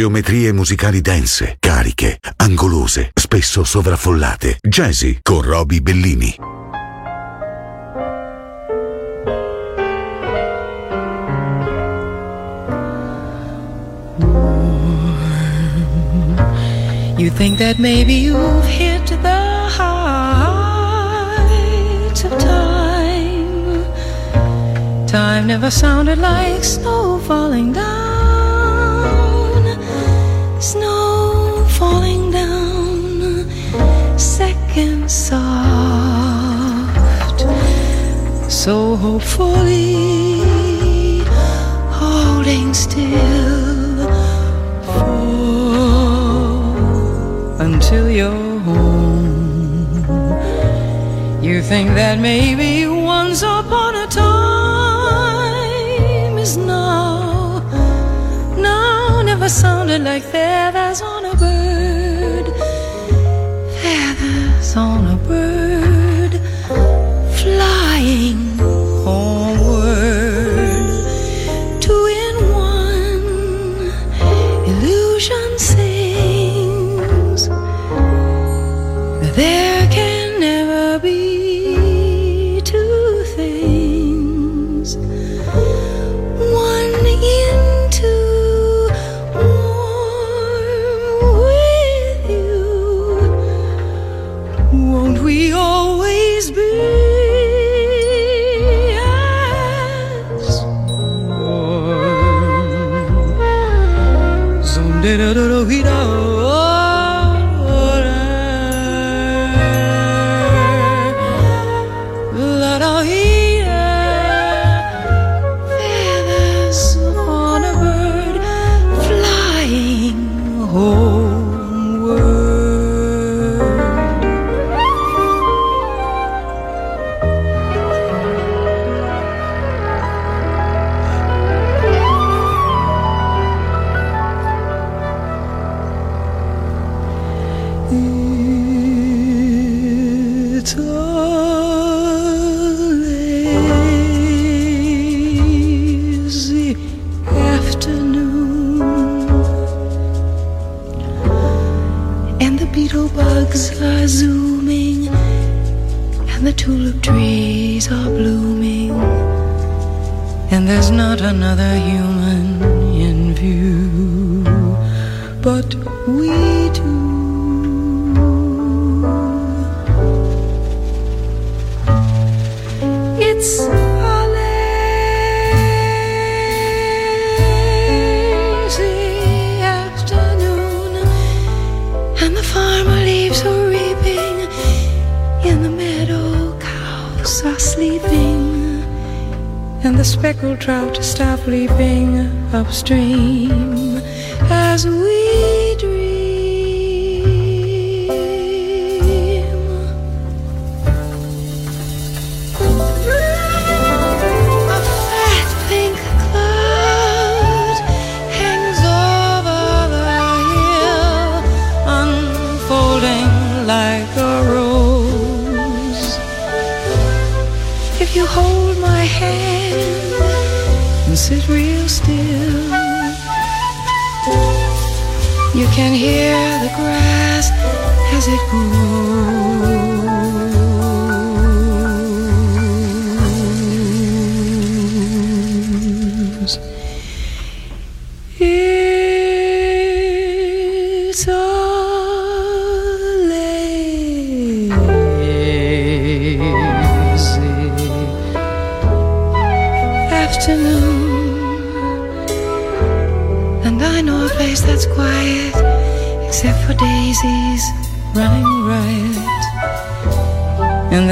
Geometrie musicali dense, cariche, angolose, spesso sovraffollate. Jazzy con Roby Bellini. You think that maybe you've hit the height of time. Time never sounded like snow falling down. Snow falling down, second soft. So hopefully holding still until you're home. You think that maybe once upon never sounded like that. That's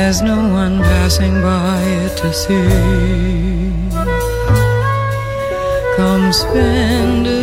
There's no one passing by to see. Come spend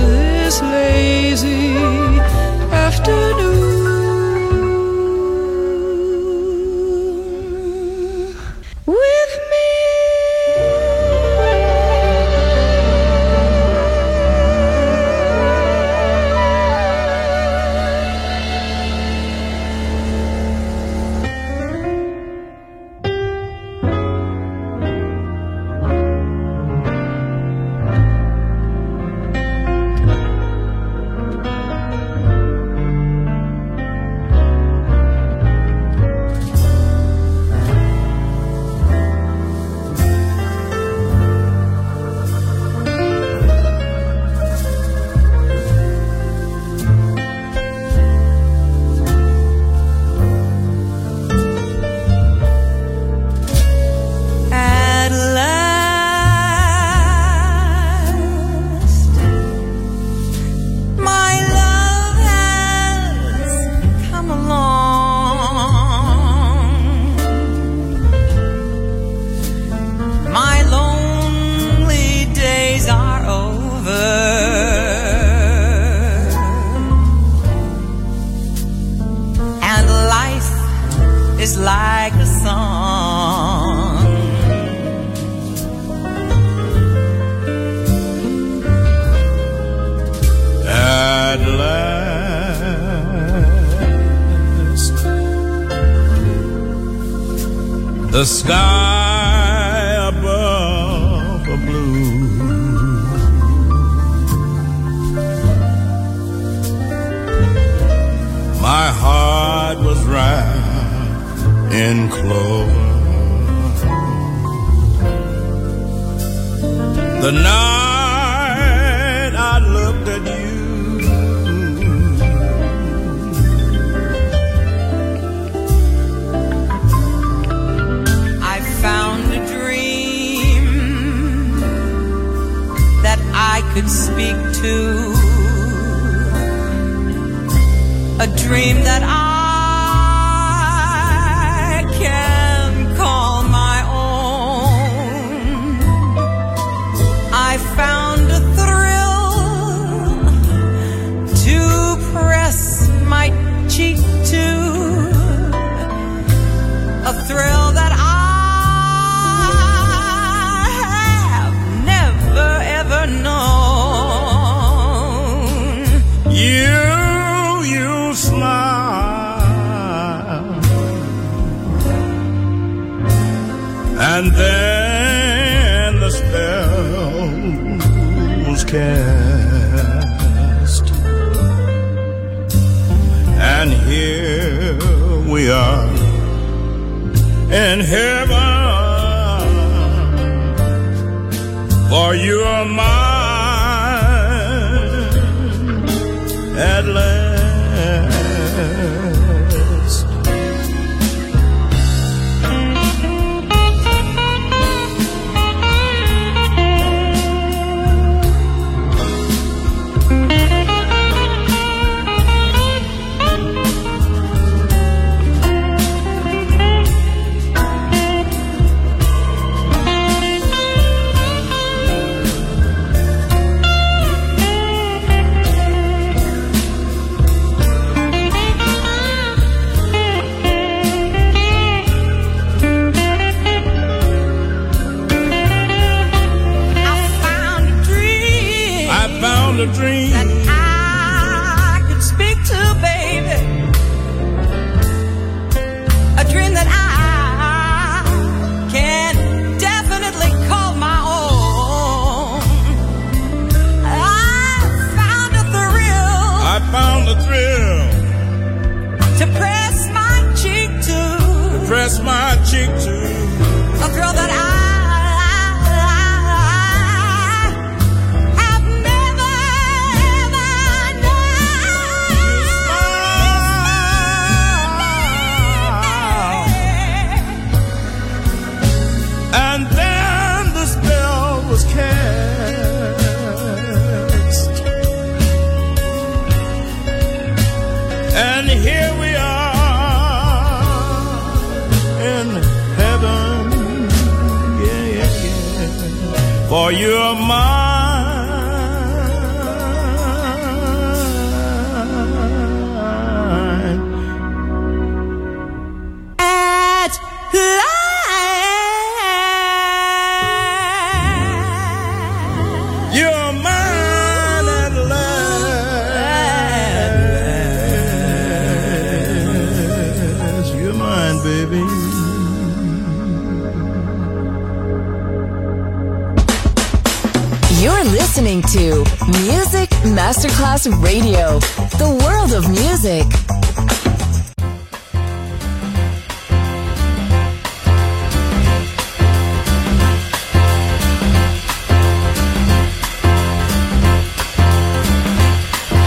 listening to Music Masterclass Radio, the world of music.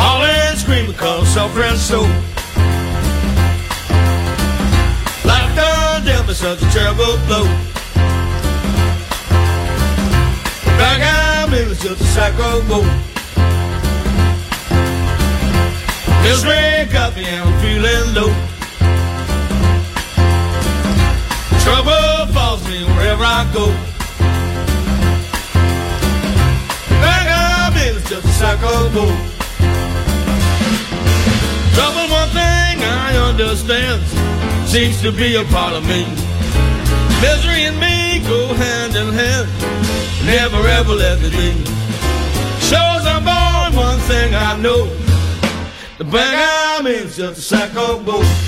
All is green because suffer friends soul. Laughter dealt me such a terrible blow. to the sacro gold. This red coffee, I'm feeling low. Trouble falls me wherever I go. Like I'm in to the sacro. Trouble, one thing I understand, seems to be a part of me. Misery and me go hand in hand. Never ever let me be. Shows I'm born, one thing I know, the bag I'm in's just a sack of gold.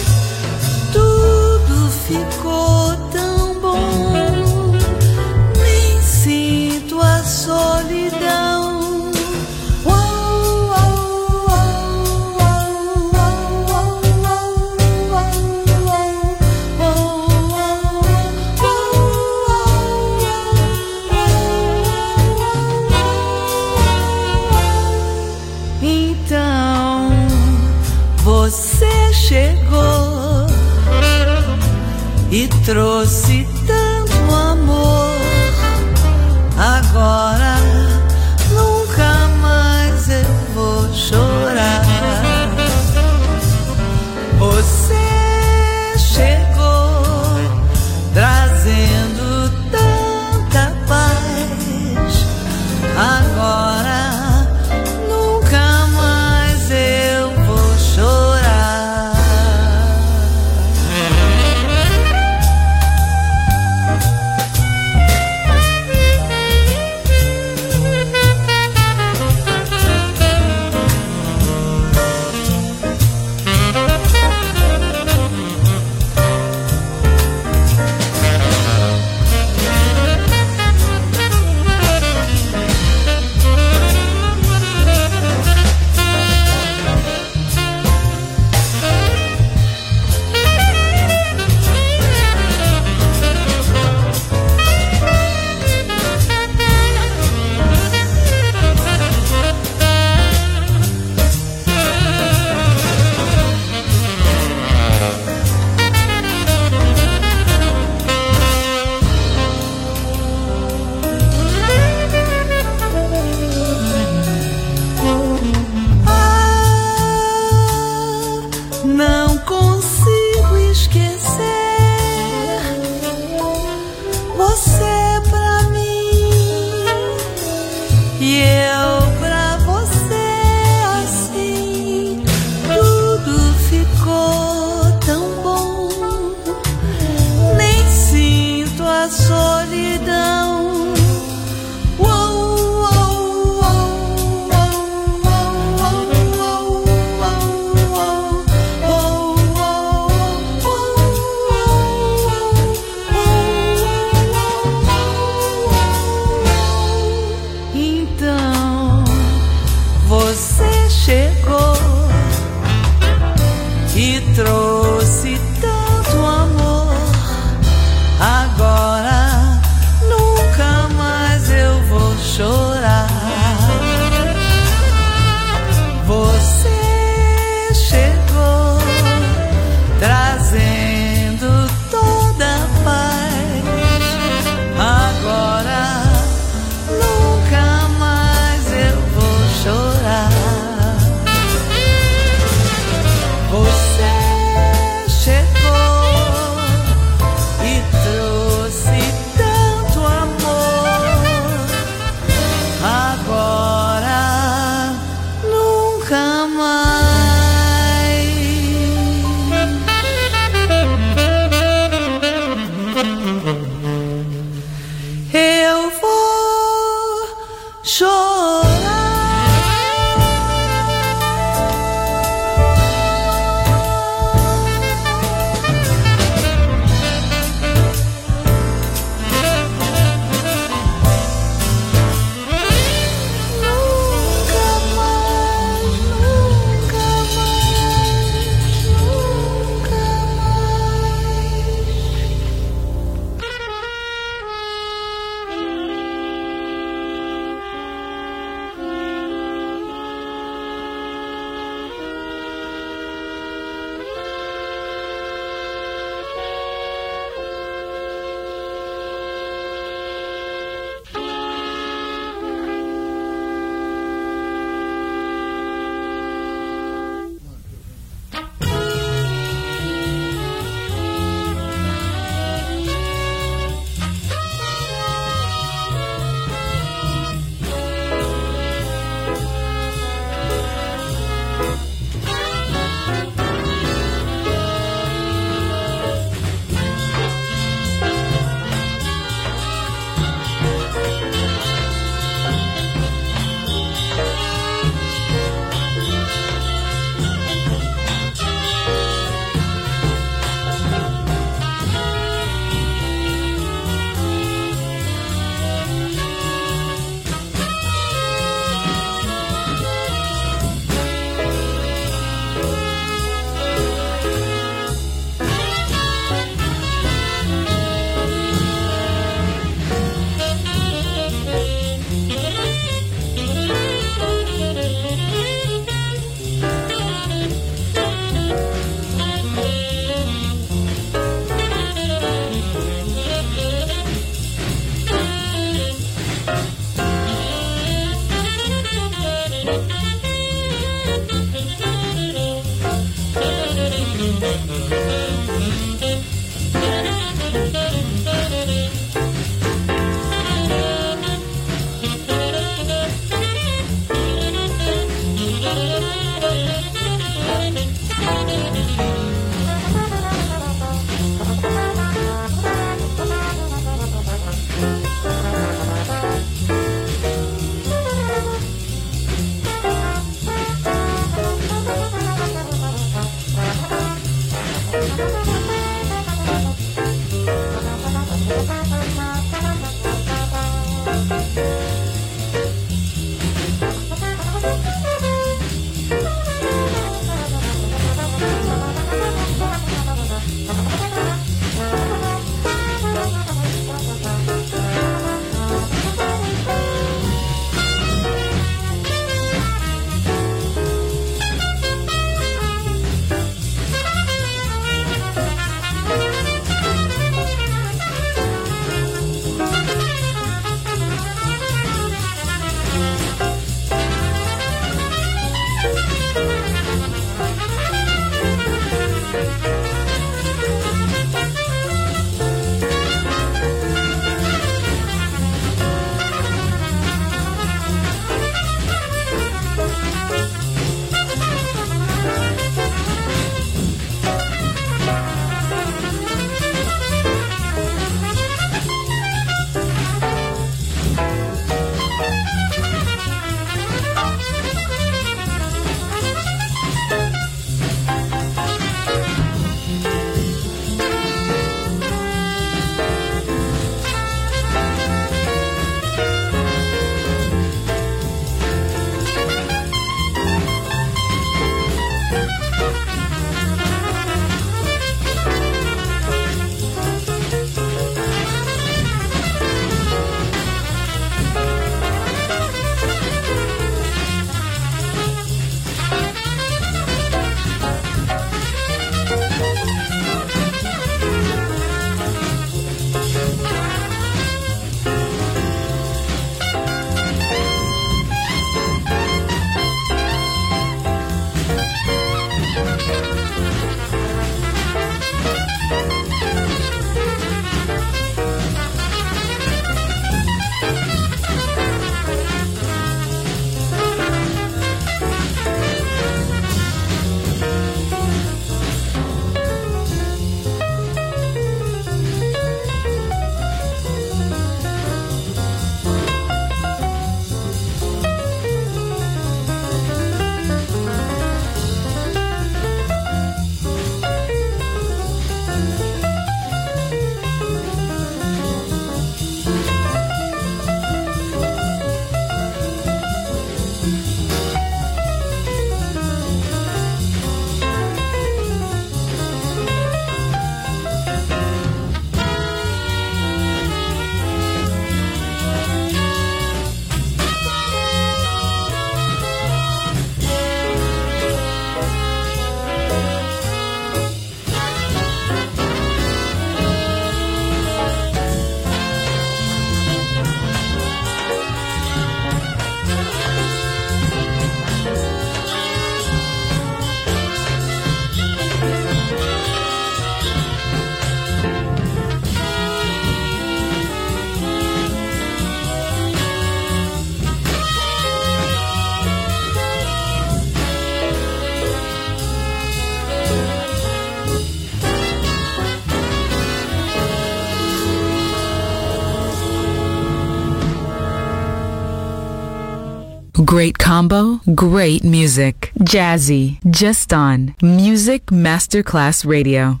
Great combo, great music. Jazzy, just on Music Masterclass Radio.